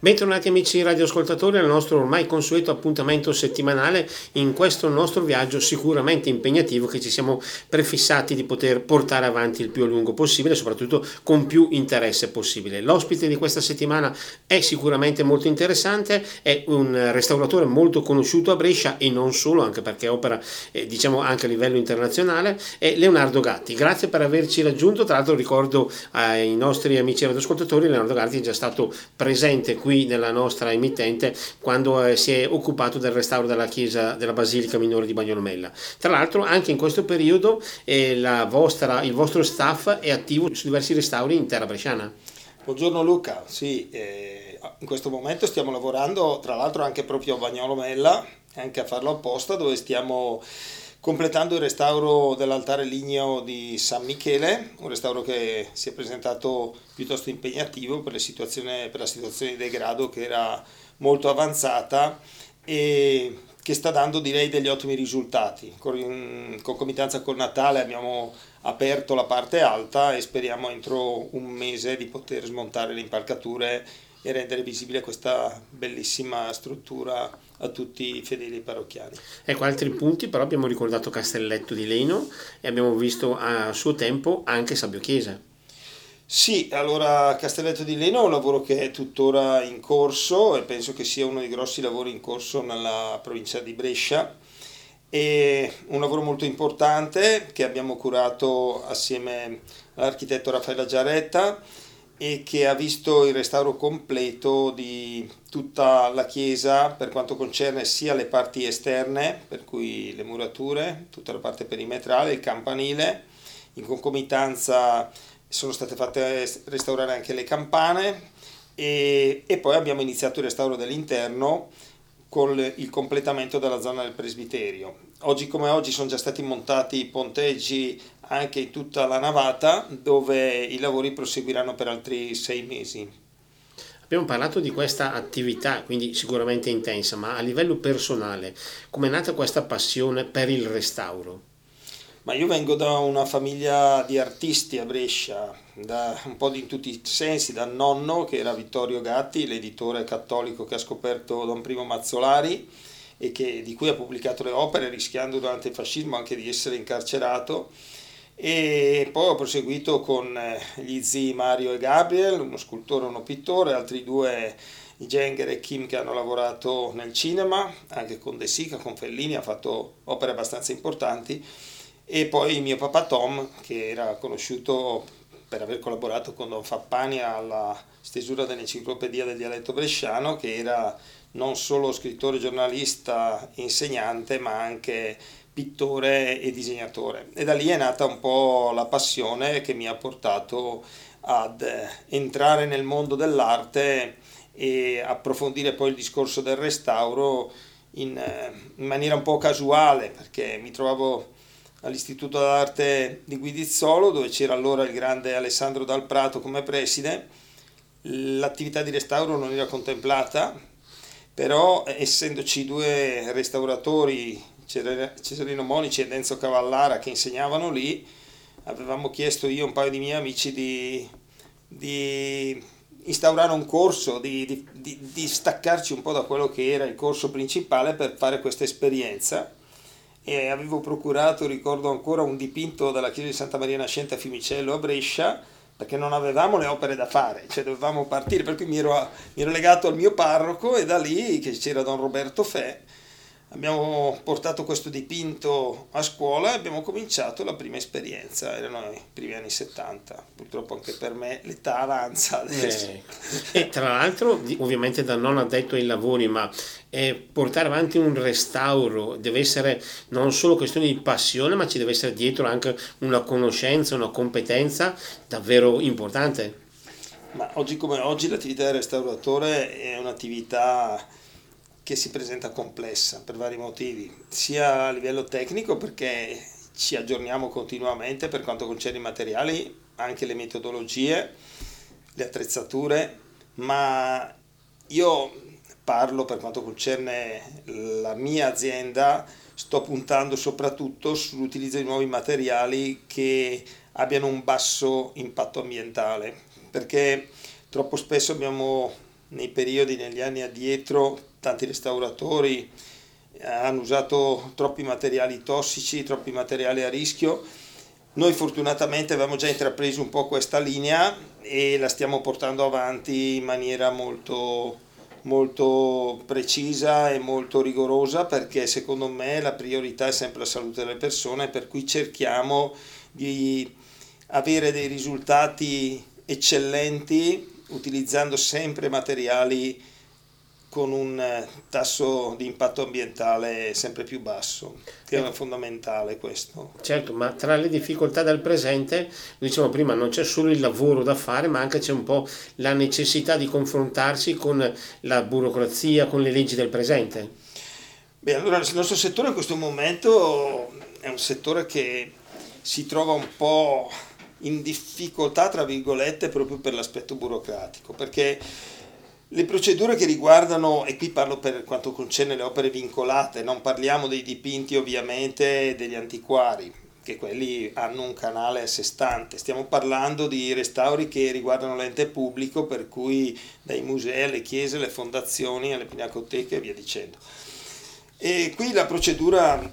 Bentornati amici radioascoltatori al nostro ormai consueto appuntamento settimanale in questo nostro viaggio sicuramente impegnativo che ci siamo prefissati di poter portare avanti il più a lungo possibile, soprattutto con più interesse possibile. L'ospite di questa settimana è sicuramente molto interessante, è un restauratore molto conosciuto a Brescia e non solo, anche perché opera eh, diciamo anche a livello internazionale, è Leonardo Gatti. Grazie per averci raggiunto, tra l'altro ricordo ai nostri amici radioascoltatori, Leonardo Gatti è già stato presente qui qui nella nostra emittente quando eh, si è occupato del restauro della chiesa della Basilica Minore di Bagnolomella. Tra l'altro anche in questo periodo eh, vostra, il vostro staff è attivo su diversi restauri in terra bresciana. Buongiorno Luca, sì, eh, in questo momento stiamo lavorando tra l'altro anche proprio a Bagnolomella, anche a farlo apposta dove stiamo completando il restauro dell'altare ligneo di San Michele, un restauro che si è presentato piuttosto impegnativo per, per la situazione di degrado che era molto avanzata e che sta dando direi degli ottimi risultati. In concomitanza col Natale abbiamo aperto la parte alta e speriamo entro un mese di poter smontare le impalcature e rendere visibile questa bellissima struttura a tutti i fedeli parrocchiani. Ecco, altri punti, però abbiamo ricordato Castelletto di Leno e abbiamo visto a suo tempo anche Sabio Chiesa. Sì, allora Castelletto di Leno è un lavoro che è tuttora in corso e penso che sia uno dei grossi lavori in corso nella provincia di Brescia. È un lavoro molto importante che abbiamo curato assieme all'architetto Raffaella Giaretta e che ha visto il restauro completo di tutta la chiesa per quanto concerne sia le parti esterne, per cui le murature, tutta la parte perimetrale, il campanile, in concomitanza sono state fatte restaurare anche le campane e, e poi abbiamo iniziato il restauro dell'interno con il completamento della zona del presbiterio. Oggi come oggi sono già stati montati i ponteggi anche in tutta la navata dove i lavori proseguiranno per altri sei mesi. Abbiamo parlato di questa attività, quindi sicuramente intensa, ma a livello personale, come è nata questa passione per il restauro? Ma io vengo da una famiglia di artisti a Brescia, da un po' in tutti i sensi, dal nonno che era Vittorio Gatti, l'editore cattolico che ha scoperto Don Primo Mazzolari e che, di cui ha pubblicato le opere rischiando durante il fascismo anche di essere incarcerato e poi ho proseguito con eh, gli zii Mario e Gabriel, uno scultore e uno pittore, altri due Jenger e Kim che hanno lavorato nel cinema, anche con De Sica, con Fellini, ha fatto opere abbastanza importanti. E poi mio papà Tom che era conosciuto per aver collaborato con Don Fappani alla stesura dell'enciclopedia del dialetto bresciano che era non solo scrittore, giornalista, insegnante ma anche pittore e disegnatore. E da lì è nata un po' la passione che mi ha portato ad eh, entrare nel mondo dell'arte e approfondire poi il discorso del restauro in, eh, in maniera un po' casuale perché mi trovavo all'Istituto d'Arte di Guidizzolo dove c'era allora il grande Alessandro Dal Prato come preside. L'attività di restauro non era contemplata però essendoci due restauratori Cesarino Monici e Enzo Cavallara che insegnavano lì, avevamo chiesto io e un paio di miei amici di, di instaurare un corso, di, di, di, staccarci un po' da quello che era il corso principale per fare questa esperienza. E avevo procurato, ricordo ancora, un dipinto dalla chiesa di Santa Maria Nascente a Fiumicello a Brescia perché non avevamo le opere da fare, cioè dovevamo partire, per cui mi ero, mi ero legato al mio parroco e da lì che c'era Don Roberto Fe Abbiamo portato questo dipinto a scuola e abbiamo cominciato la prima esperienza, erano i primi anni 70, purtroppo anche per me l'età avanza adesso. Eh, e tra l'altro, ovviamente da non addetto ai lavori, ma eh, portare avanti un restauro deve essere non solo questione di passione, ma ci deve essere dietro anche una conoscenza, una competenza davvero importante. Ma oggi come oggi l'attività del restauratore è un'attività che si presenta complessa per vari motivi, sia a livello tecnico perché ci aggiorniamo continuamente per quanto concerne i materiali, anche le metodologie, le attrezzature, ma io parlo per quanto concerne la mia azienda, sto puntando soprattutto sull'utilizzo di nuovi materiali che abbiano un basso impatto ambientale, perché troppo spesso abbiamo nei periodi, negli anni addietro, tanti restauratori hanno usato troppi materiali tossici, troppi materiali a rischio. Noi fortunatamente avevamo già intrapreso un po' questa linea e la stiamo portando avanti in maniera molto, molto precisa e molto rigorosa perché secondo me la priorità è sempre la salute delle persone, per cui cerchiamo di avere dei risultati eccellenti utilizzando sempre materiali con un eh, tasso di impatto ambientale sempre più basso, che è fondamentale questo. Certo, ma tra le difficoltà del presente, diciamo prima, non c'è solo il lavoro da fare, ma anche c'è un po' la necessità di confrontarsi con la burocrazia, con le leggi del presente. Beh, allora il nostro settore in questo momento è un settore che si trova un po' in difficoltà, tra virgolette, proprio per l'aspetto burocratico, perché le procedure che riguardano, e qui parlo per quanto concerne le opere vincolate, non parliamo dei dipinti ovviamente degli antiquari, che quelli hanno un canale a sé stante, stiamo parlando di restauri che riguardano l'ente pubblico, per cui dai musei alle chiese, alle fondazioni, alle pinacoteche e via dicendo. E qui la procedura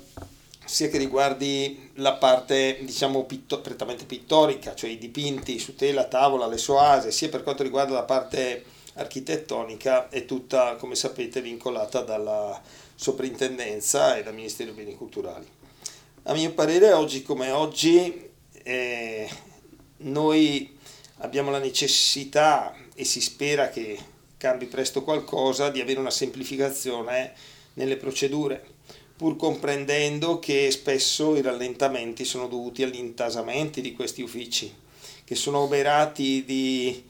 sia che riguardi la parte diciamo pitto, prettamente pittorica, cioè i dipinti su tela, tavola, le soase, sia per quanto riguarda la parte architettonica è tutta, come sapete, vincolata dalla soprintendenza e dal Ministero dei Beni Culturali. A mio parere, oggi come oggi, eh, noi abbiamo la necessità e si spera che cambi presto qualcosa di avere una semplificazione nelle procedure, pur comprendendo che spesso i rallentamenti sono dovuti agli intasamenti di questi uffici, che sono oberati di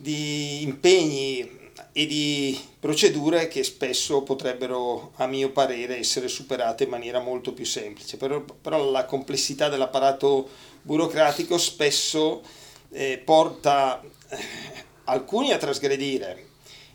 di impegni e di procedure che spesso potrebbero, a mio parere, essere superate in maniera molto più semplice. Però, però la complessità dell'apparato burocratico spesso eh, porta eh, alcuni a trasgredire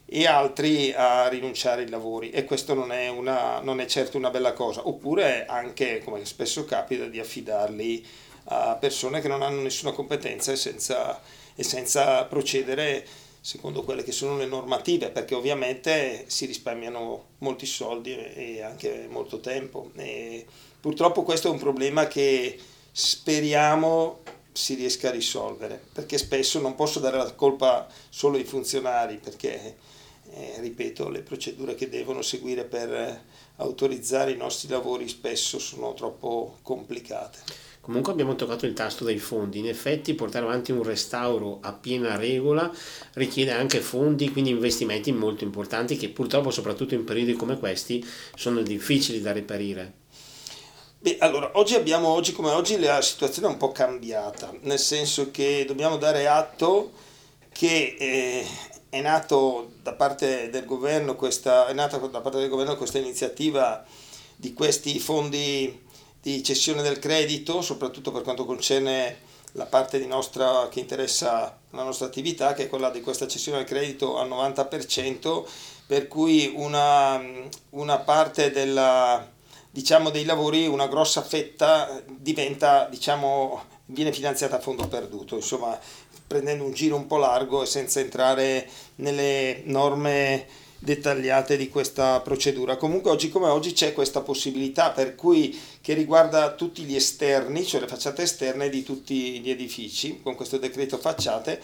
e altri a rinunciare ai lavori e questo non è, una, non è certo una bella cosa. Oppure anche, come spesso capita, di affidarli a persone che non hanno nessuna competenza e senza e senza procedere secondo quelle che sono le normative, perché ovviamente si risparmiano molti soldi e anche molto tempo. E purtroppo questo è un problema che speriamo si riesca a risolvere, perché spesso non posso dare la colpa solo ai funzionari, perché, eh, ripeto, le procedure che devono seguire per autorizzare i nostri lavori spesso sono troppo complicate. Comunque abbiamo toccato il tasto dei fondi, in effetti portare avanti un restauro a piena regola richiede anche fondi, quindi investimenti molto importanti che purtroppo soprattutto in periodi come questi sono difficili da reperire. Beh, allora, oggi abbiamo, oggi come oggi, la situazione è un po' cambiata, nel senso che dobbiamo dare atto che eh, è, nato da parte del questa, è nata da parte del governo questa iniziativa di questi fondi di cessione del credito, soprattutto per quanto concerne la parte nostra, che interessa la nostra attività, che è quella di questa cessione del credito al 90%, per cui una, una parte della, diciamo, dei lavori, una grossa fetta diventa, diciamo, viene finanziata a fondo perduto, insomma prendendo un giro un po' largo e senza entrare nelle norme dettagliate di questa procedura. Comunque oggi come oggi c'è questa possibilità per cui che riguarda tutti gli esterni, cioè le facciate esterne di tutti gli edifici, con questo decreto facciate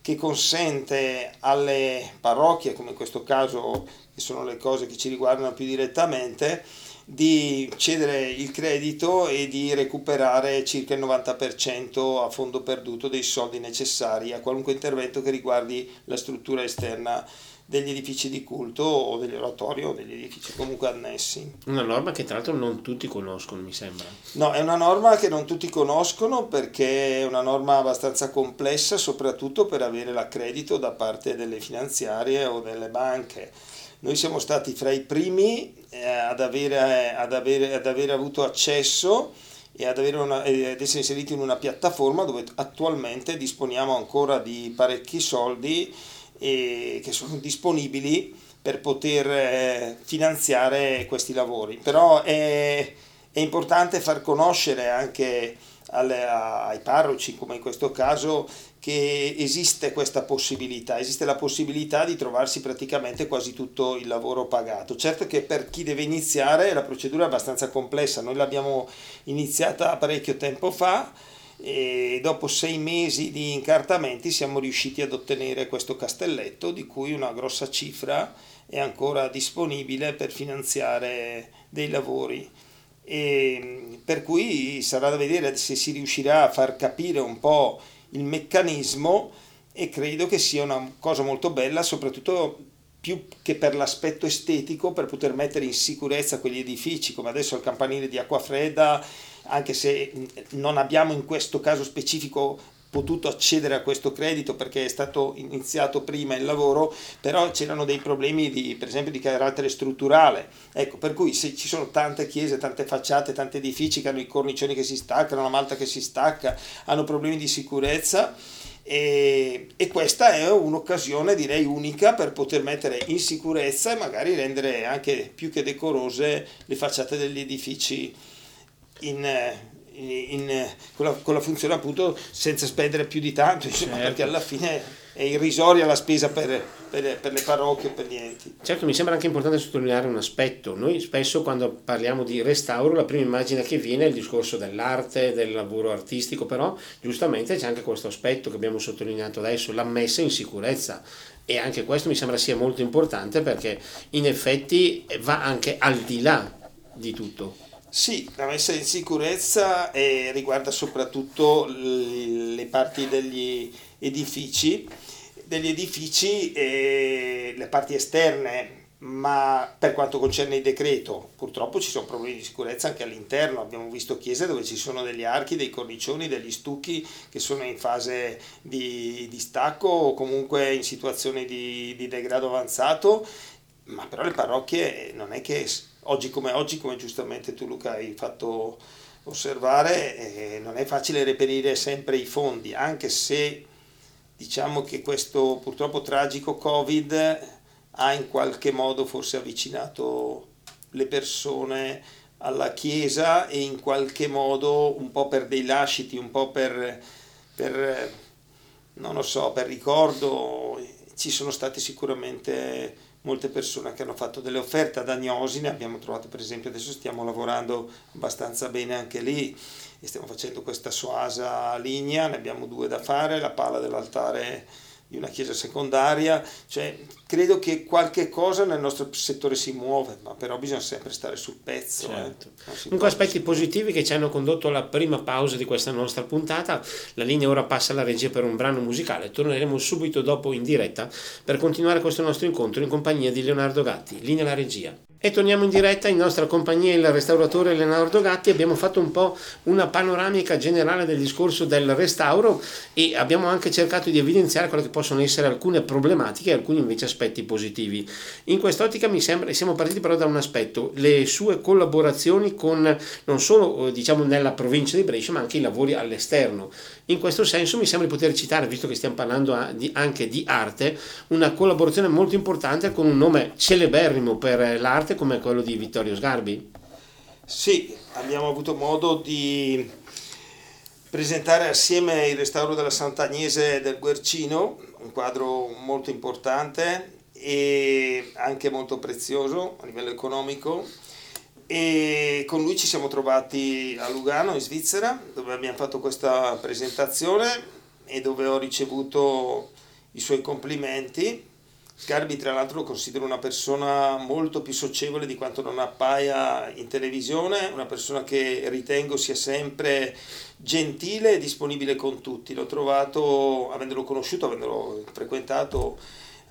che consente alle parrocchie, come in questo caso che sono le cose che ci riguardano più direttamente, di cedere il credito e di recuperare circa il 90% a fondo perduto dei soldi necessari a qualunque intervento che riguardi la struttura esterna degli edifici di culto o degli oratori o degli edifici comunque annessi. Una norma che tra l'altro non tutti conoscono, mi sembra. No, è una norma che non tutti conoscono perché è una norma abbastanza complessa, soprattutto per avere l'accredito da parte delle finanziarie o delle banche. Noi siamo stati fra i primi eh, ad, avere, ad, avere, ad avere avuto accesso e ad, una, ad, essere inseriti in una piattaforma dove attualmente disponiamo ancora di parecchi soldi e che sono disponibili per poter eh, finanziare questi lavori. Però è, è importante far conoscere anche alle, ai parroci, come in questo caso, che esiste questa possibilità, esiste la possibilità di trovarsi praticamente quasi tutto il lavoro pagato. Certo che per chi deve iniziare la procedura è abbastanza complessa, noi l'abbiamo iniziata parecchio tempo fa e dopo sei mesi di incartamenti siamo riusciti ad ottenere questo castelletto di cui una grossa cifra è ancora disponibile per finanziare dei lavori. E per cui sarà da vedere se si riuscirà a far capire un po' il meccanismo e credo che sia una cosa molto bella, soprattutto più che per l'aspetto estetico, per poter mettere in sicurezza quegli edifici, come adesso il campanile di acqua fredda, anche se non abbiamo in questo caso specifico potuto accedere a questo credito perché è stato iniziato prima il lavoro, però c'erano dei problemi di, per esempio di carattere strutturale. Ecco, per cui se ci sono tante chiese, tante facciate, tanti edifici che hanno i cornicioni che si staccano, la malta che si stacca, hanno problemi di sicurezza, e, e, questa è un'occasione direi unica per poter mettere in sicurezza e magari rendere anche più che decorose le facciate degli edifici in, in, in, con, la, con, la, funzione appunto senza spendere più di tanto insomma, certo. perché alla fine è irrisoria la spesa per, per, per, le parrocchie per gli enti. Certo, mi sembra anche importante sottolineare un aspetto. Noi spesso quando parliamo di restauro la prima immagine che viene è il discorso dell'arte, del lavoro artistico, però giustamente c'è anche questo aspetto che abbiamo sottolineato adesso, la messa in sicurezza. E anche questo mi sembra sia molto importante perché in effetti va anche al di là di tutto. Sì, la messa in sicurezza eh, riguarda soprattutto le parti degli edifici, degli edifici e le parti esterne, ma per quanto concerne il decreto, purtroppo ci sono problemi di sicurezza anche all'interno. Abbiamo visto chiese dove ci sono degli archi, dei cornicioni, degli stucchi che sono in fase di, di stacco o comunque in situazione di, di degrado avanzato, ma però le parrocchie non è che oggi come oggi, come giustamente tu Luca hai fatto osservare, eh, non è facile reperire sempre i fondi, anche se diciamo che questo purtroppo tragico Covid ha in qualche modo forse avvicinato le persone alla Chiesa e in qualche modo un po' per dei lasciti, un po' per, per non lo so, per ricordo, ci sono stati sicuramente molte persone che hanno fatto delle offerte ad Agnosi, ne abbiamo trovato per esempio, adesso stiamo lavorando abbastanza bene anche lì e stiamo facendo questa soasa linea, ne abbiamo due da fare, la pala dell'altare di una chiesa secondaria, cioè credo che qualche cosa nel nostro settore si muove, ma però bisogna sempre stare sul pezzo. Eh. Certo. Eh. Comunque aspetti positivi che ci hanno condotto alla prima pausa di questa nostra puntata, la linea ora passa alla regia per un brano musicale, torneremo subito dopo in diretta per continuare questo nostro incontro in compagnia di Leonardo Gatti, linea alla regia. E torniamo in diretta in nostra compagnia il restauratore Leonardo Gatti. Abbiamo fatto un po' una panoramica generale del discorso del restauro e abbiamo anche cercato di evidenziare quelle che possono essere alcune problematiche e alcuni invece aspetti positivi. In quest'ottica mi sembra, siamo partiti però da un aspetto, le sue collaborazioni con non solo eh, diciamo nella provincia di Brescia ma anche i lavori all'esterno. In questo senso mi sembra di poter citare, visto che stiamo parlando anche di arte, una collaborazione molto importante con un nome celeberrimo per l'arte come quello di Vittorio Sgarbi. Sì, abbiamo avuto modo di presentare assieme il restauro della Sant'Agnese del Guercino, un quadro molto importante e anche molto prezioso a livello economico e con lui ci siamo trovati a Lugano in Svizzera dove abbiamo fatto questa presentazione e dove ho ricevuto i suoi complimenti. Sgarbi tra l'altro lo considero una persona molto più socievole di quanto non appaia in televisione, una persona che ritengo sia sempre gentile e disponibile con tutti. L'ho trovato, avendolo conosciuto, avendolo frequentato,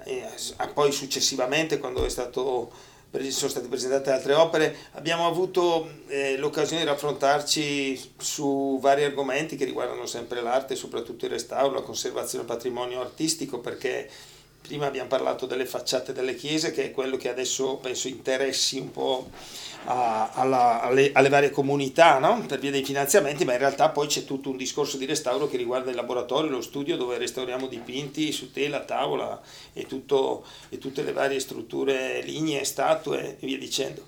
eh, poi successivamente quando stato sono state presentate altre opere, abbiamo avuto eh, l'occasione di raffrontarci su vari argomenti che riguardano sempre l'arte, soprattutto il restauro, la conservazione del patrimonio artistico, perché prima abbiamo parlato delle facciate delle chiese, che è quello che adesso penso interessi un po' a, alla, alle, alle, varie comunità no? per via dei finanziamenti, ma in realtà poi c'è tutto un discorso di restauro che riguarda il laboratorio, lo studio dove restauriamo dipinti su tela, tavola e, tutto, e tutte le varie strutture, linee, statue e via dicendo.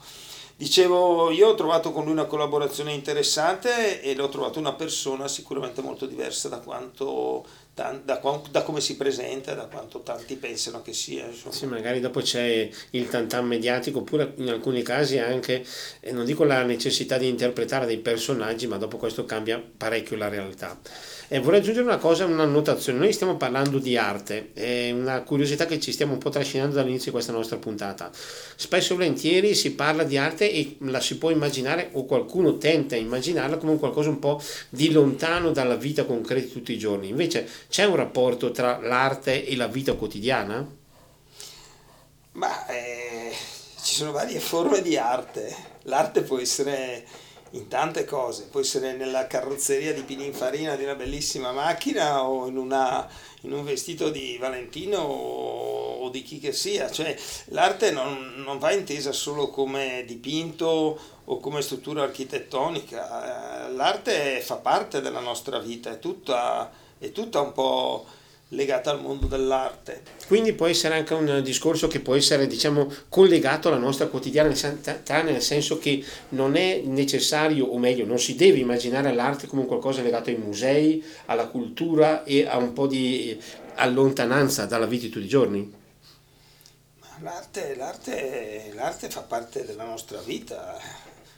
Dicevo, io ho trovato con lui una collaborazione interessante e l'ho trovato una persona sicuramente molto diversa da quanto da, da, come si presenta, da quanto tanti pensano che sia. Insomma. Sì, magari dopo c'è il tantan mediatico, oppure in alcuni casi anche, eh, non dico la necessità di interpretare dei personaggi, ma dopo questo cambia parecchio la realtà. E vorrei aggiungere una cosa, una notazione. Noi stiamo parlando di arte, è una curiosità che ci stiamo un po' trascinando dall'inizio di questa nostra puntata. Spesso e volentieri si parla di arte e la si può immaginare, o qualcuno tenta a immaginarla come qualcosa un po' di lontano dalla vita concreta di tutti i giorni. Invece c'è un rapporto tra l'arte e la vita quotidiana? Ma eh, ci sono varie forme di arte. L'arte può essere in tante cose, può essere nella carrozzeria di Pininfarina di una bellissima macchina o in, una, in un vestito di Valentino o, o, di chi che sia, cioè l'arte non, non va intesa solo come dipinto o come struttura architettonica, l'arte fa parte della nostra vita, è tutta, è tutta un po' legata al mondo dell'arte. Quindi può essere anche un discorso che può essere diciamo, collegato alla nostra quotidianità, nel senso che non è necessario, o meglio, non si deve immaginare l'arte come qualcosa legato ai musei, alla cultura e a un po' di allontananza dalla vita di tutti i giorni. L'arte, l'arte, l'arte fa parte della nostra vita,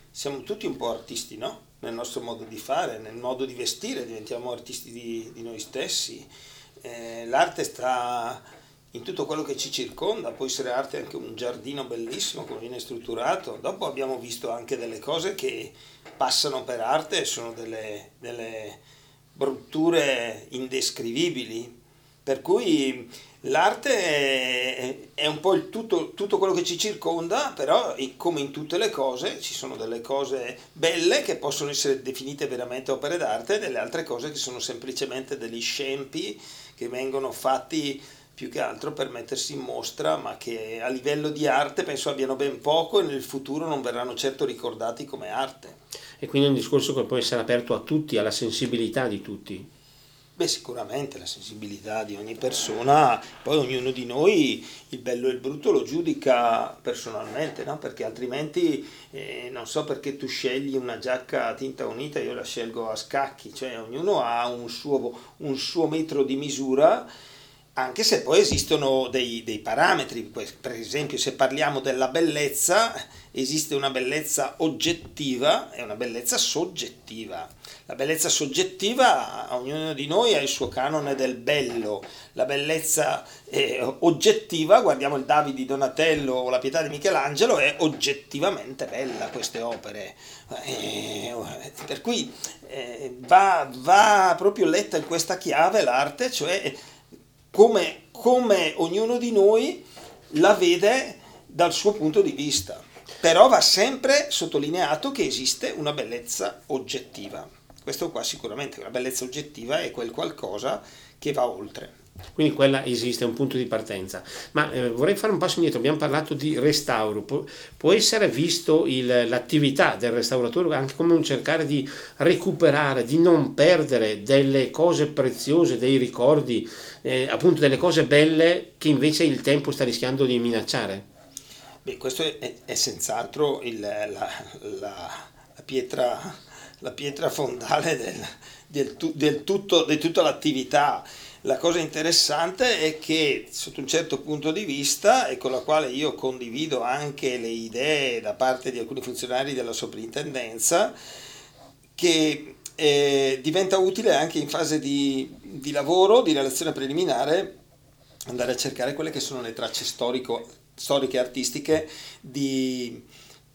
siamo tutti un po' artisti, no? Nel nostro modo di fare, nel modo di vestire, diventiamo artisti di, di noi stessi eh, l'arte sta in tutto quello che ci circonda, può essere arte anche un giardino bellissimo come viene strutturato. Dopo abbiamo visto anche delle cose che passano per arte e sono delle, delle brutture indescrivibili. Per cui l'arte è un po' tutto, tutto, quello che ci circonda, però come in tutte le cose ci sono delle cose belle che possono essere definite veramente opere d'arte e delle altre cose che sono semplicemente degli scempi che vengono fatti più che altro per mettersi in mostra, ma che a livello di arte penso abbiano ben poco e nel futuro non verranno certo ricordati come arte. E quindi è un discorso che può essere aperto a tutti, alla sensibilità di tutti. Beh, sicuramente la sensibilità di ogni persona, poi ognuno di noi il bello e il brutto lo giudica personalmente, no? perché altrimenti eh, non so perché tu scegli una giacca a tinta unita, io la scelgo a scacchi, cioè ognuno ha un suo, un suo metro di misura anche se poi esistono dei, dei, parametri, per esempio se parliamo della bellezza, esiste una bellezza oggettiva e una bellezza soggettiva. La bellezza soggettiva, ognuno di noi ha il suo canone del bello, la bellezza eh, oggettiva, guardiamo il Davide di Donatello o la Pietà di Michelangelo, è oggettivamente bella queste opere. Eh, per cui eh, va, va proprio letta in questa chiave l'arte, cioè come, come ognuno di noi la vede dal suo punto di vista. Però va sempre sottolineato che esiste una bellezza oggettiva. Questo qua sicuramente, una bellezza oggettiva è quel qualcosa che va oltre. Quindi quella esiste, è un punto di partenza. Ma eh, vorrei fare un passo indietro, abbiamo parlato di restauro, Pu- può essere visto il, l'attività del restauratore anche come un cercare di recuperare, di non perdere delle cose preziose, dei ricordi, eh, appunto delle cose belle che invece il tempo sta rischiando di minacciare? Beh, questo è, è senz'altro il, la, la, la, pietra, la, pietra, fondale del, del, del tutto, di tutta l'attività. La cosa interessante è che sotto un certo punto di vista e con la quale io condivido anche le idee da parte di alcuni funzionari della soprintendenza, che eh, diventa utile anche in fase di, di lavoro, di relazione preliminare, andare a cercare quelle che sono le tracce storico, storiche e artistiche di,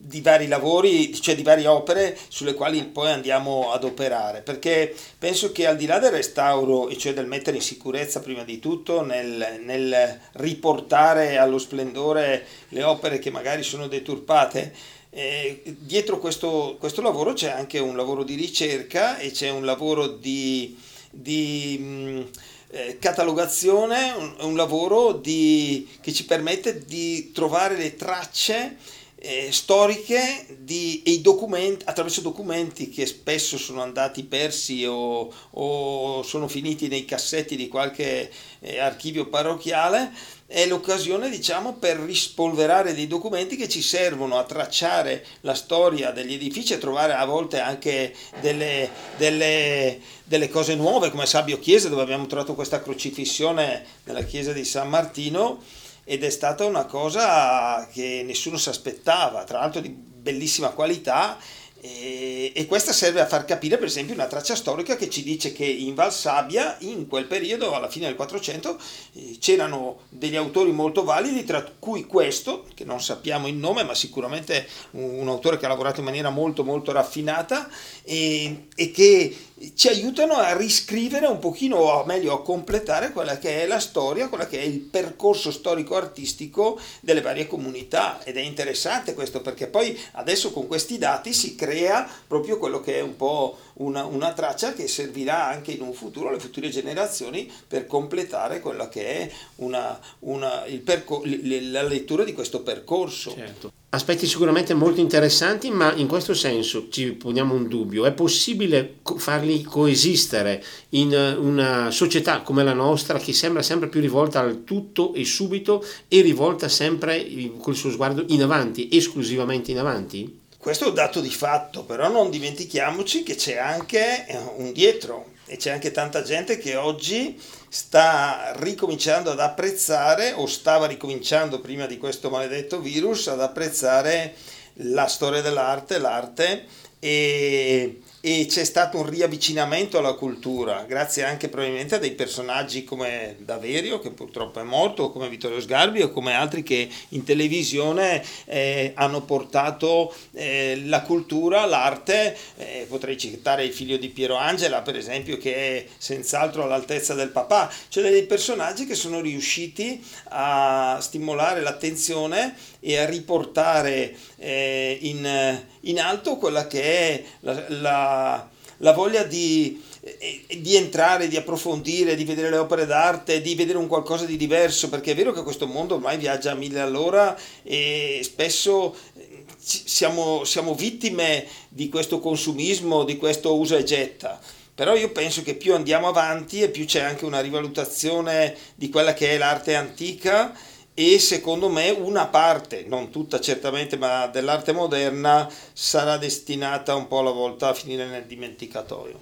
di vari lavori, cioè di varie opere sulle quali poi andiamo ad operare, perché penso che al di là del restauro, e cioè del mettere in sicurezza prima di tutto, nel, nel riportare allo splendore le opere che magari sono deturpate, eh, dietro questo, questo, lavoro c'è anche un lavoro di ricerca e c'è un lavoro di, di mh, eh, catalogazione, un, un lavoro di, che ci permette di trovare le tracce eh, storiche di, e documenti, attraverso documenti che spesso sono andati persi o, o sono finiti nei cassetti di qualche eh, archivio parrocchiale è l'occasione diciamo per rispolverare dei documenti che ci servono a tracciare la storia degli edifici e trovare a volte anche delle, delle, delle cose nuove come Sabio Chiesa dove abbiamo trovato questa crocifissione nella chiesa di San Martino ed è stata una cosa che nessuno si aspettava, tra l'altro di bellissima qualità e, e, questa serve a far capire per esempio una traccia storica che ci dice che in Valsabbia in quel periodo alla fine del 400 eh, c'erano degli autori molto validi tra cui questo che non sappiamo il nome ma sicuramente un, un autore che ha lavorato in maniera molto molto raffinata e, e che ci aiutano a riscrivere un pochino o meglio a completare quella che è la storia, quella che è il percorso storico-artistico delle varie comunità ed è interessante questo perché poi adesso con questi dati si crea proprio quello che è un po' una, una traccia che servirà anche in un futuro alle future generazioni per completare quella che è una, una, percor- la lettura di questo percorso. Certo. Aspetti sicuramente molto interessanti, ma in questo senso ci poniamo un dubbio. È possibile farli coesistere in una società come la nostra che sembra sempre più rivolta al tutto e subito e rivolta sempre col suo sguardo in avanti, esclusivamente in avanti? Questo è un dato di fatto, però non dimentichiamoci che c'è anche eh, un dietro e c'è anche tanta gente che oggi sta ricominciando ad apprezzare o stava ricominciando prima di questo maledetto virus ad apprezzare la storia dell'arte, l'arte e e c'è stato un riavvicinamento alla cultura, grazie anche probabilmente a dei personaggi come Daverio, che purtroppo è morto, come Vittorio Sgarbi, o come altri che in televisione eh, hanno portato eh, la cultura, l'arte. Eh, potrei citare il figlio di Piero Angela, per esempio, che è senz'altro all'altezza del papà. Cioè dei personaggi che sono riusciti a stimolare l'attenzione e a riportare eh, in, in, alto quella che è la, la, la voglia di, eh, di, entrare, di approfondire, di vedere le opere d'arte, di vedere un qualcosa di diverso, perché è vero che questo mondo ormai viaggia a mille all'ora e spesso eh, siamo, siamo vittime di questo consumismo, di questo usa e getta. Però io penso che più andiamo avanti e più c'è anche una rivalutazione di quella che è l'arte antica e secondo me una parte, non tutta certamente, ma dell'arte moderna sarà destinata un po' alla volta a finire nel dimenticatoio.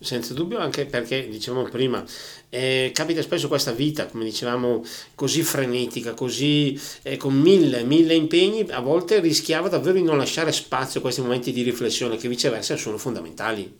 Senza dubbio anche perché, dicevamo prima, eh, capita spesso questa vita, come dicevamo, così frenetica, così eh, con mille, mille impegni, a volte rischiava davvero di non lasciare spazio a questi momenti di riflessione che viceversa sono fondamentali.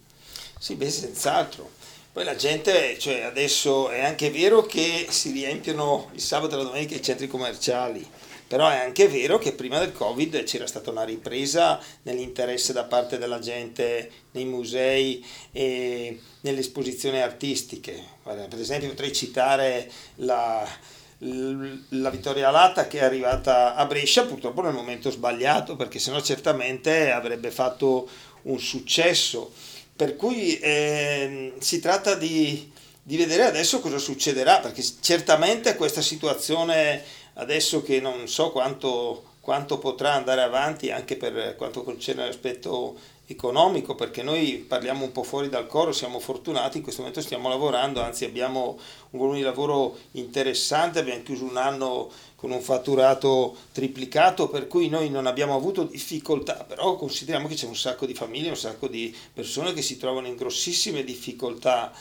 Sì, beh, senz'altro. Poi la gente, cioè adesso è anche vero che si riempiono il sabato e la domenica i centri commerciali, però è anche vero che prima del Covid c'era stata una ripresa nell'interesse da parte della gente nei musei e nelle esposizioni artistiche. Per esempio potrei citare la, la Vittoria Lata che è arrivata a Brescia purtroppo nel momento sbagliato perché sennò certamente avrebbe fatto un successo per cui eh, si tratta di, di, vedere adesso cosa succederà, perché certamente questa situazione, adesso che non so quanto, quanto potrà andare avanti anche per quanto concerne l'aspetto economico, perché noi parliamo un po' fuori dal coro, siamo fortunati, in questo momento stiamo lavorando, anzi abbiamo un volume di lavoro interessante, abbiamo chiuso un anno con un fatturato triplicato, per cui noi non abbiamo avuto difficoltà, però consideriamo che c'è un sacco di famiglie, un sacco di persone che si trovano in grossissime difficoltà.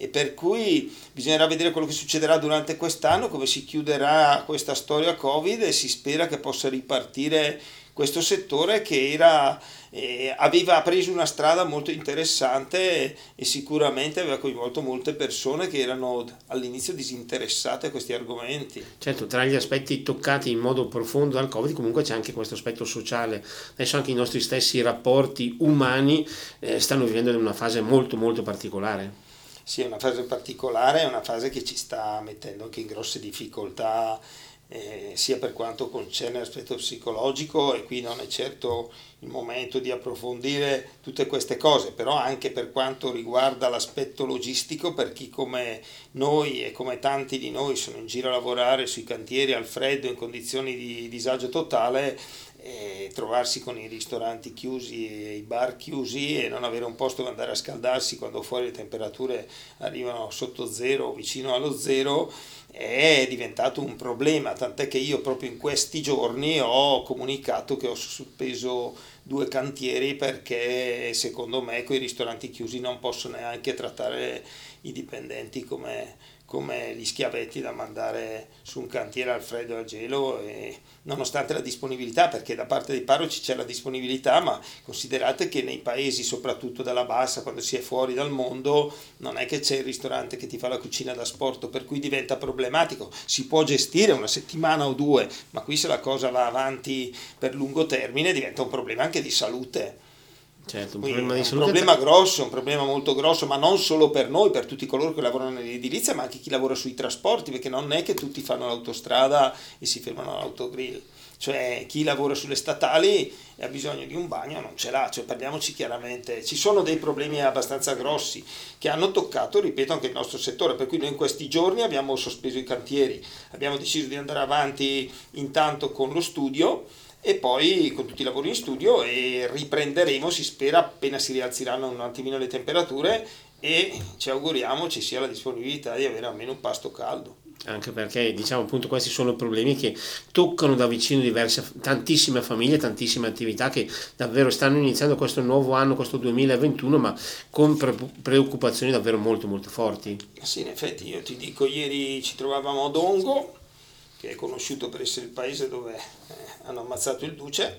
E per cui bisognerà vedere quello che succederà durante quest'anno, come si chiuderà questa storia Covid e si spera che possa ripartire questo settore che era, eh, aveva preso una strada molto interessante e, sicuramente aveva coinvolto molte persone che erano all'inizio disinteressate a questi argomenti. Certo, tra gli aspetti toccati in modo profondo dal Covid comunque c'è anche questo aspetto sociale. Adesso anche i nostri stessi rapporti umani eh, stanno vivendo in una fase molto molto particolare. Sì, è una fase particolare, è una fase che ci sta mettendo anche in grosse difficoltà eh, sia per quanto concerne l'aspetto psicologico e qui non è certo il momento di approfondire tutte queste cose, però anche per quanto riguarda l'aspetto logistico per chi come noi e come tanti di noi sono in giro a lavorare sui cantieri al freddo in condizioni di disagio totale, e trovarsi con i ristoranti chiusi e i bar chiusi e non avere un posto dove andare a scaldarsi quando fuori le temperature arrivano sotto zero o vicino allo zero è diventato un problema, tant'è che io proprio in questi giorni ho comunicato che ho sospeso due cantieri perché secondo me con i ristoranti chiusi non posso neanche trattare i dipendenti come come gli schiavetti da mandare su un cantiere al freddo e al gelo, e, nonostante la disponibilità, perché da parte dei parroci c'è la disponibilità, ma considerate che nei paesi, soprattutto dalla bassa, quando si è fuori dal mondo, non è che c'è il ristorante che ti fa la cucina da sport, per cui diventa problematico. Si può gestire una settimana o due, ma qui se la cosa va avanti per lungo termine diventa un problema anche di salute Certo, un problema, di salute. un problema grosso, un problema molto grosso, ma non solo per noi, per tutti coloro che lavorano nell'edilizia, ma anche chi lavora sui trasporti, perché non è che tutti fanno l'autostrada e si fermano all'autogrill. Cioè chi lavora sulle statali e ha bisogno di un bagno non ce l'ha, cioè parliamoci chiaramente, ci sono dei problemi abbastanza grossi che hanno toccato, ripeto, anche il nostro settore, per cui noi in questi giorni abbiamo sospeso i cantieri, abbiamo deciso di andare avanti intanto con lo studio e poi con tutti i lavori in studio e riprenderemo, si spera, appena si rialzeranno un attimino le temperature e ci auguriamo ci sia la disponibilità di avere almeno un pasto caldo anche perché diciamo appunto questi sono problemi che toccano da vicino diverse tantissime famiglie, tantissime attività che davvero stanno iniziando questo nuovo anno, questo 2021, ma con pre- preoccupazioni davvero molto molto forti. Sì, in effetti io ti dico, ieri ci trovavamo a Dongo, che è conosciuto per essere il paese dove eh, hanno ammazzato il duce.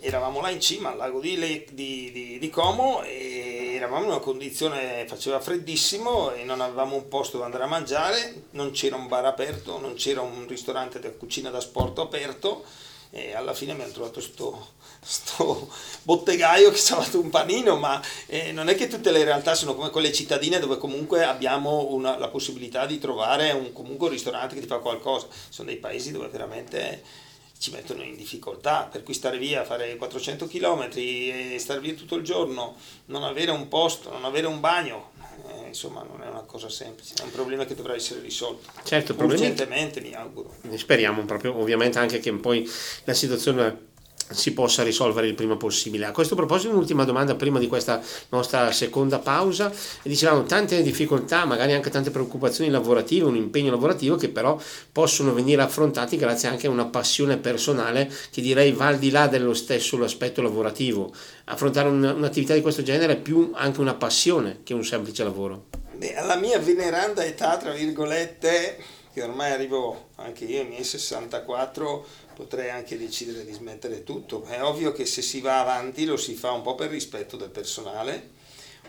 Eravamo là in cima al lago di, Le, di, di, di, Como e eravamo in una condizione, faceva freddissimo e non avevamo un posto dove andare a mangiare, non c'era un bar aperto, non c'era un ristorante da cucina da sport aperto e alla fine abbiamo trovato sto, sto bottegaio che ci ha fatto un panino, ma eh, non è che tutte le realtà sono come quelle cittadine dove comunque abbiamo una, la possibilità di trovare un, comunque un ristorante che ti fa qualcosa, sono dei paesi dove veramente ci mettono in difficoltà, per cui stare via, fare 400 km e stare via tutto il giorno, non avere un posto, non avere un bagno, eh, insomma non è una cosa semplice, è un problema che dovrà essere risolto. Certo, urgentemente mi auguro. Speriamo proprio ovviamente anche che poi la situazione si possa risolvere il prima possibile. A questo proposito un'ultima domanda prima di questa nostra seconda pausa. Dicevamo tante difficoltà, magari anche tante preoccupazioni lavorative, un impegno lavorativo che però possono venire affrontati grazie anche a una passione personale che direi va al di là dello stesso aspetto lavorativo. Affrontare un, un'attività di questo genere è più anche una passione che un semplice lavoro. Beh, alla mia veneranda età, tra virgolette, che ormai arrivo anche io ai miei 64, potrei anche decidere di smettere tutto. È ovvio che se si va avanti lo si fa un po' per rispetto del personale,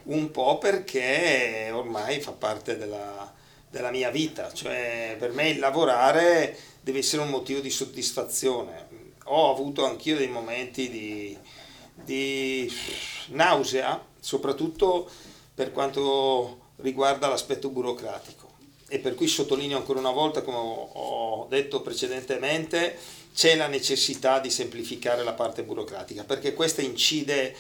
un po' perché ormai fa parte della, della mia vita, cioè per me il lavorare deve essere un motivo di soddisfazione. Ho avuto anch'io dei momenti di, di nausea, soprattutto per quanto riguarda l'aspetto burocratico e per cui sottolineo ancora una volta, come ho detto precedentemente, c'è la necessità di semplificare la parte burocratica, perché questa incide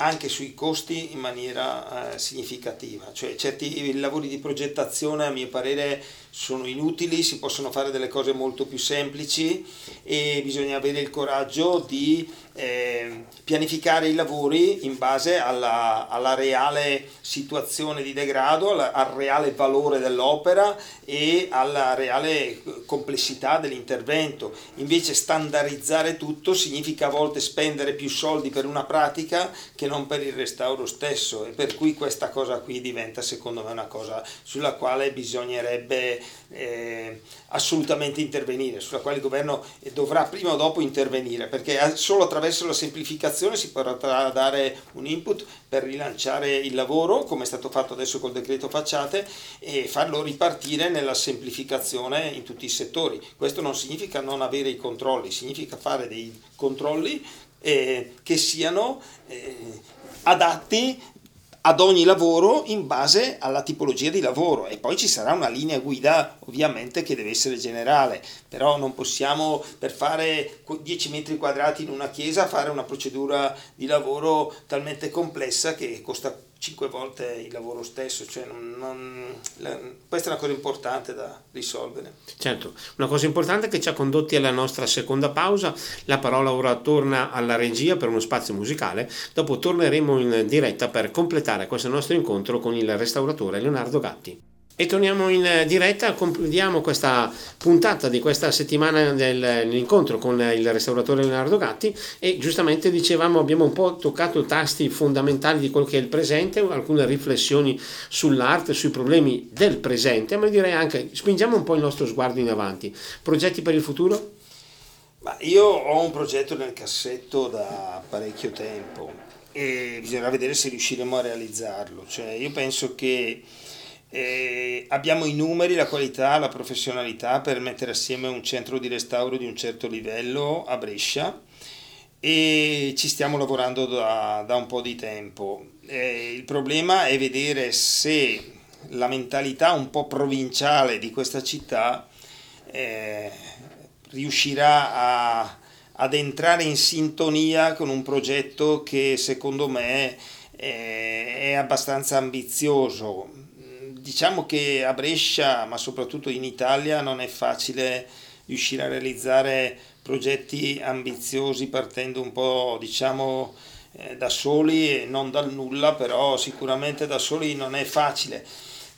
anche sui costi in maniera eh, significativa, cioè certi lavori di progettazione a mio parere sono inutili, si possono fare delle cose molto più semplici e bisogna avere il coraggio di eh, pianificare i lavori in base alla, alla reale situazione di degrado, alla, al reale valore dell'opera e alla reale complessità dell'intervento. Invece standardizzare tutto significa a volte spendere più soldi per una pratica che non per il restauro stesso e per cui questa cosa qui diventa secondo me una cosa sulla quale bisognerebbe eh, assolutamente intervenire, sulla quale il governo dovrà prima o dopo intervenire perché solo attraverso la semplificazione si potrà dare un input per rilanciare il lavoro, come è stato fatto adesso col decreto facciate, e farlo ripartire nella semplificazione in tutti i settori. Questo non significa non avere i controlli, significa fare dei controlli eh, che siano eh, adatti ad ogni lavoro in base alla tipologia di lavoro. E poi ci sarà una linea guida ovviamente che deve essere generale, però non possiamo per fare 10 metri quadrati in una chiesa fare una procedura di lavoro talmente complessa che costa cinque volte il lavoro stesso, cioè non, non, la, questa è una cosa importante da risolvere. Certo, una cosa importante che ci ha condotti alla nostra seconda pausa, la parola ora torna alla regia per uno spazio musicale, dopo torneremo in diretta per completare questo nostro incontro con il restauratore Leonardo Gatti. E torniamo in diretta, concludiamo questa puntata di questa settimana dell'incontro con il restauratore Leonardo Gatti e giustamente dicevamo abbiamo un po' toccato tasti fondamentali di quello che è il presente, alcune riflessioni sull'arte, sui problemi del presente, ma direi anche spingiamo un po' il nostro sguardo in avanti. Progetti per il futuro? Ma io ho un progetto nel cassetto da parecchio tempo e bisognerà vedere se riusciremo a realizzarlo. Cioè, io penso che eh, abbiamo i numeri, la qualità, la professionalità per mettere assieme un centro di restauro di un certo livello a Brescia e ci stiamo lavorando da, da un po' di tempo. Eh, il problema è vedere se la mentalità un po' provinciale di questa città eh, riuscirà a, ad entrare in sintonia con un progetto che secondo me è abbastanza ambizioso diciamo che a Brescia, ma soprattutto in Italia, non è facile riuscire a realizzare progetti ambiziosi partendo un po' diciamo eh, da soli e non dal nulla, però sicuramente da soli non è facile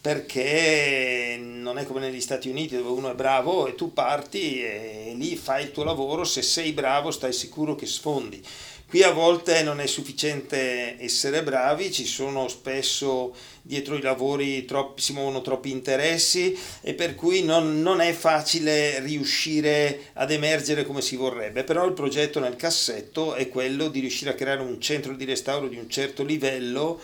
perché non è come negli Stati Uniti dove uno è bravo e tu parti e lì fai il tuo lavoro, se sei bravo stai sicuro che sfondi. Qui a volte non è sufficiente essere bravi, ci sono spesso dietro i lavori troppi, si muovono troppi interessi e per cui non, non, è facile riuscire ad emergere come si vorrebbe, però il progetto nel cassetto è quello di riuscire a creare un centro di restauro di un certo livello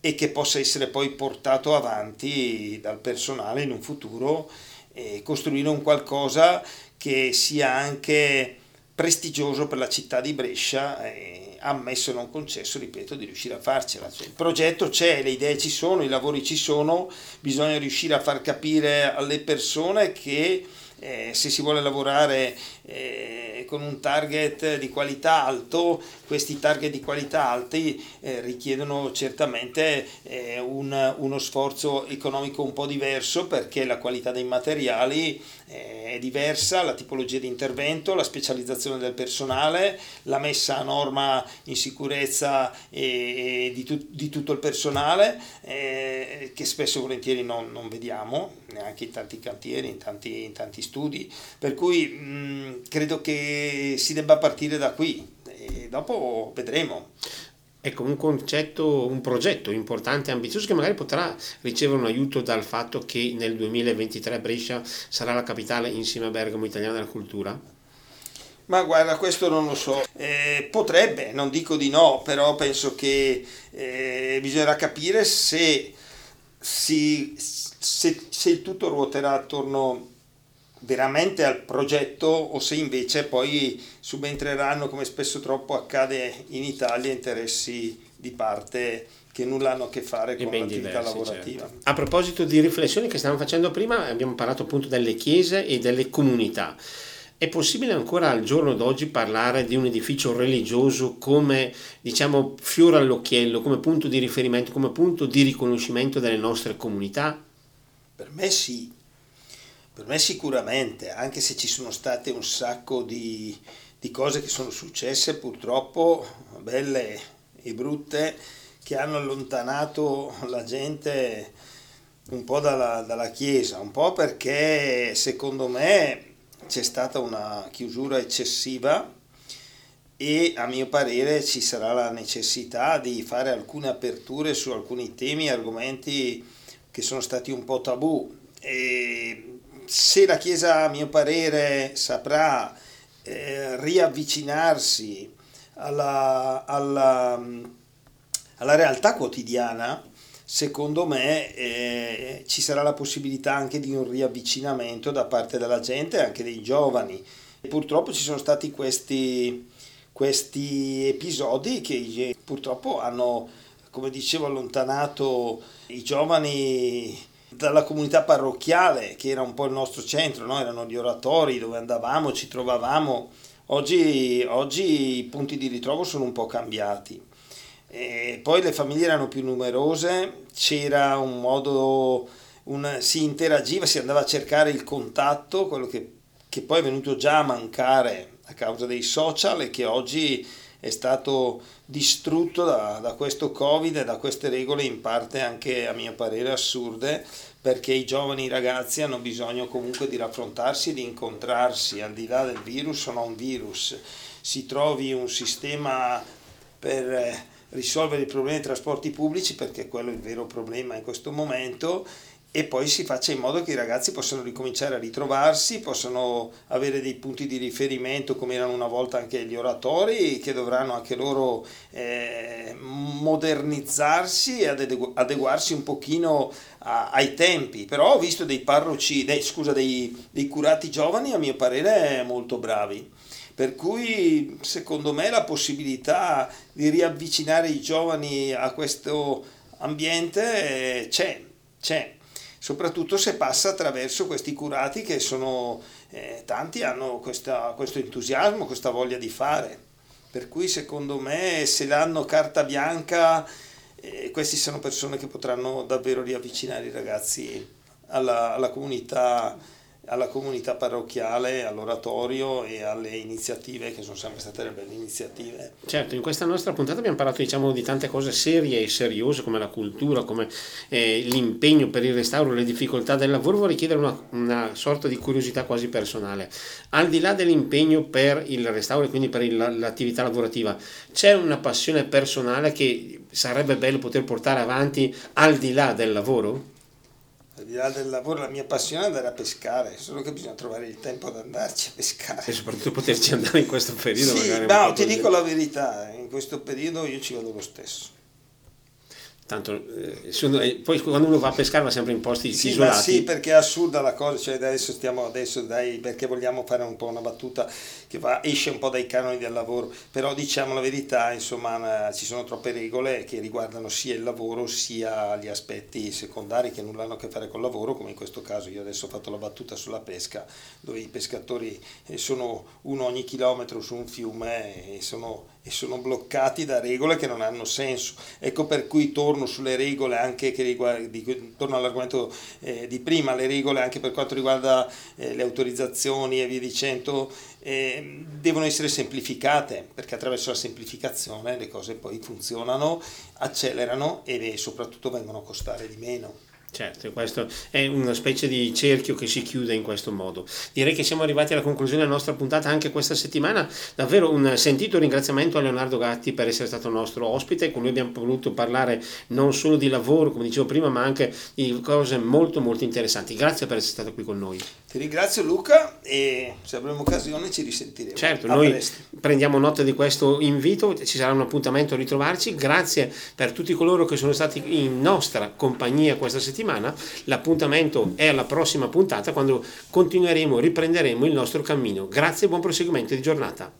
e che possa essere poi portato avanti dal personale in un futuro e costruire un qualcosa che sia anche prestigioso per la città di Brescia, eh, ammesso e non concesso, ripeto, di riuscire a farcela. Cioè, il progetto c'è, le idee ci sono, i lavori ci sono, bisogna riuscire a far capire alle persone che eh, se si vuole lavorare eh, con un target di qualità alto, questi target di qualità alti eh, richiedono certamente eh, un, uno sforzo economico un po' diverso perché la qualità dei materiali eh, è diversa, la tipologia di intervento, la specializzazione del personale, la messa a norma in sicurezza di, tu, di, tutto il personale eh, che spesso e volentieri non, non, vediamo neanche in tanti cantieri, in tanti, in tanti studi, per cui mh, credo che si debba partire da qui e dopo vedremo. Ecco, un concetto, un progetto importante e ambizioso che magari potrà ricevere un aiuto dal fatto che nel 2023 Brescia sarà la capitale insieme a Bergamo italiana della cultura? Ma guarda, questo non lo so. Eh, potrebbe, non dico di no, però penso che eh, bisognerà capire se, si, se, se il tutto ruoterà attorno veramente al progetto o se invece poi subentreranno come spesso troppo accade in Italia interessi di parte che nulla hanno a che fare con l'attività diversi, lavorativa. Certo. A proposito di riflessioni che stavamo facendo prima, abbiamo parlato appunto delle chiese e delle comunità. È possibile ancora al giorno d'oggi parlare di un edificio religioso come diciamo fiore all'occhiello, come punto di riferimento, come punto di riconoscimento delle nostre comunità? Per me sì, per me sicuramente, anche se ci sono state un sacco di, di cose che sono successe purtroppo, belle e brutte, che hanno allontanato la gente un po' dalla, dalla Chiesa, un po' perché secondo me c'è stata una chiusura eccessiva e a mio parere ci sarà la necessità di fare alcune aperture su alcuni temi e argomenti che sono stati un po' tabù. E se la Chiesa, a mio parere, saprà eh, riavvicinarsi alla, alla, alla, realtà quotidiana, secondo me eh, ci sarà la possibilità anche di un riavvicinamento da parte della gente, anche dei giovani. Purtroppo ci sono stati questi, questi episodi che purtroppo hanno, come dicevo, allontanato i giovani dalla comunità parrocchiale che era un po' il nostro centro, no? erano gli oratori dove andavamo, ci trovavamo. Oggi, oggi i punti di ritrovo sono un po' cambiati. E poi le famiglie erano più numerose, c'era un modo, un, si interagiva, si andava a cercare il contatto, quello che, che poi è venuto già a mancare a causa dei social e che oggi è stato distrutto da, da, questo Covid e da queste regole in parte anche a mio parere assurde perché i giovani ragazzi hanno bisogno comunque di raffrontarsi, di incontrarsi al di là del virus o non virus. Si trovi un sistema per eh, risolvere i problemi dei trasporti pubblici perché quello è il vero problema in questo momento e poi si faccia in modo che i ragazzi possano ricominciare a ritrovarsi, possano avere dei punti di riferimento come erano una volta anche gli oratori che dovranno anche loro eh, modernizzarsi e adeguarsi un pochino a, ai tempi, però ho visto dei parroci, dei, scusa, dei, dei curati giovani a mio parere molto bravi. Per cui secondo me la possibilità di riavvicinare i giovani a questo ambiente c'è, c'è soprattutto se passa attraverso questi curati che sono eh, tanti hanno questa, questo entusiasmo, questa voglia di fare. Per cui secondo me se danno carta bianca, eh, queste sono persone che potranno davvero riavvicinare i ragazzi alla, alla comunità alla comunità parrocchiale, all'oratorio e alle iniziative che sono sempre state delle belle iniziative. Certo, in questa nostra puntata abbiamo parlato diciamo, di tante cose serie e seriose come la cultura, come eh, l'impegno per il restauro, le difficoltà del lavoro. Vorrei chiedere una, una, sorta di curiosità quasi personale. Al di là dell'impegno per il restauro e quindi per il, l'attività lavorativa, c'è una passione personale che sarebbe bello poter portare avanti al di là del lavoro? Al di là del lavoro, la mia passione è andare a pescare, solo che bisogna trovare il tempo ad andarci a pescare. E soprattutto poterci andare in questo periodo. Sì, no, ti dico la verità, in questo periodo io ci vado lo stesso. Tanto, eh, sono, eh, poi quando uno va a pescare va sempre in posti sì, isolati. sì, perché è assurda la cosa, cioè adesso stiamo adesso dai, perché vogliamo fare un po' una battuta che va, esce un po' dai canoni del lavoro, però diciamo la verità, insomma, ci sono troppe regole che riguardano sia il lavoro sia gli aspetti secondari che nulla hanno a che fare col lavoro, come in questo caso io adesso ho fatto la battuta sulla pesca, dove i pescatori eh, sono uno ogni chilometro su un fiume e sono e sono bloccati da regole che non hanno senso. Ecco per cui torno sulle regole anche che riguarda, torno all'argomento eh, di prima, le regole anche per quanto riguarda eh, le autorizzazioni e via dicendo, eh, devono essere semplificate perché attraverso la semplificazione le cose poi funzionano, accelerano e soprattutto vengono a costare di meno. Certo, questo è una specie di cerchio che si chiude in questo modo. Direi che siamo arrivati alla conclusione della nostra puntata anche questa settimana. Davvero un sentito ringraziamento a Leonardo Gatti per essere stato nostro ospite. Con lui abbiamo voluto parlare non solo di lavoro, come dicevo prima, ma anche di cose molto molto interessanti. Grazie per essere stato qui con noi. Ti ringrazio Luca e se avremo occasione ci risentiremo. Certo, a noi presto. prendiamo nota di questo invito, ci sarà un appuntamento a ritrovarci. Grazie per tutti coloro che sono stati in nostra compagnia questa settimana. L'appuntamento è alla prossima puntata quando continueremo, riprenderemo il nostro cammino. Grazie e buon proseguimento di giornata.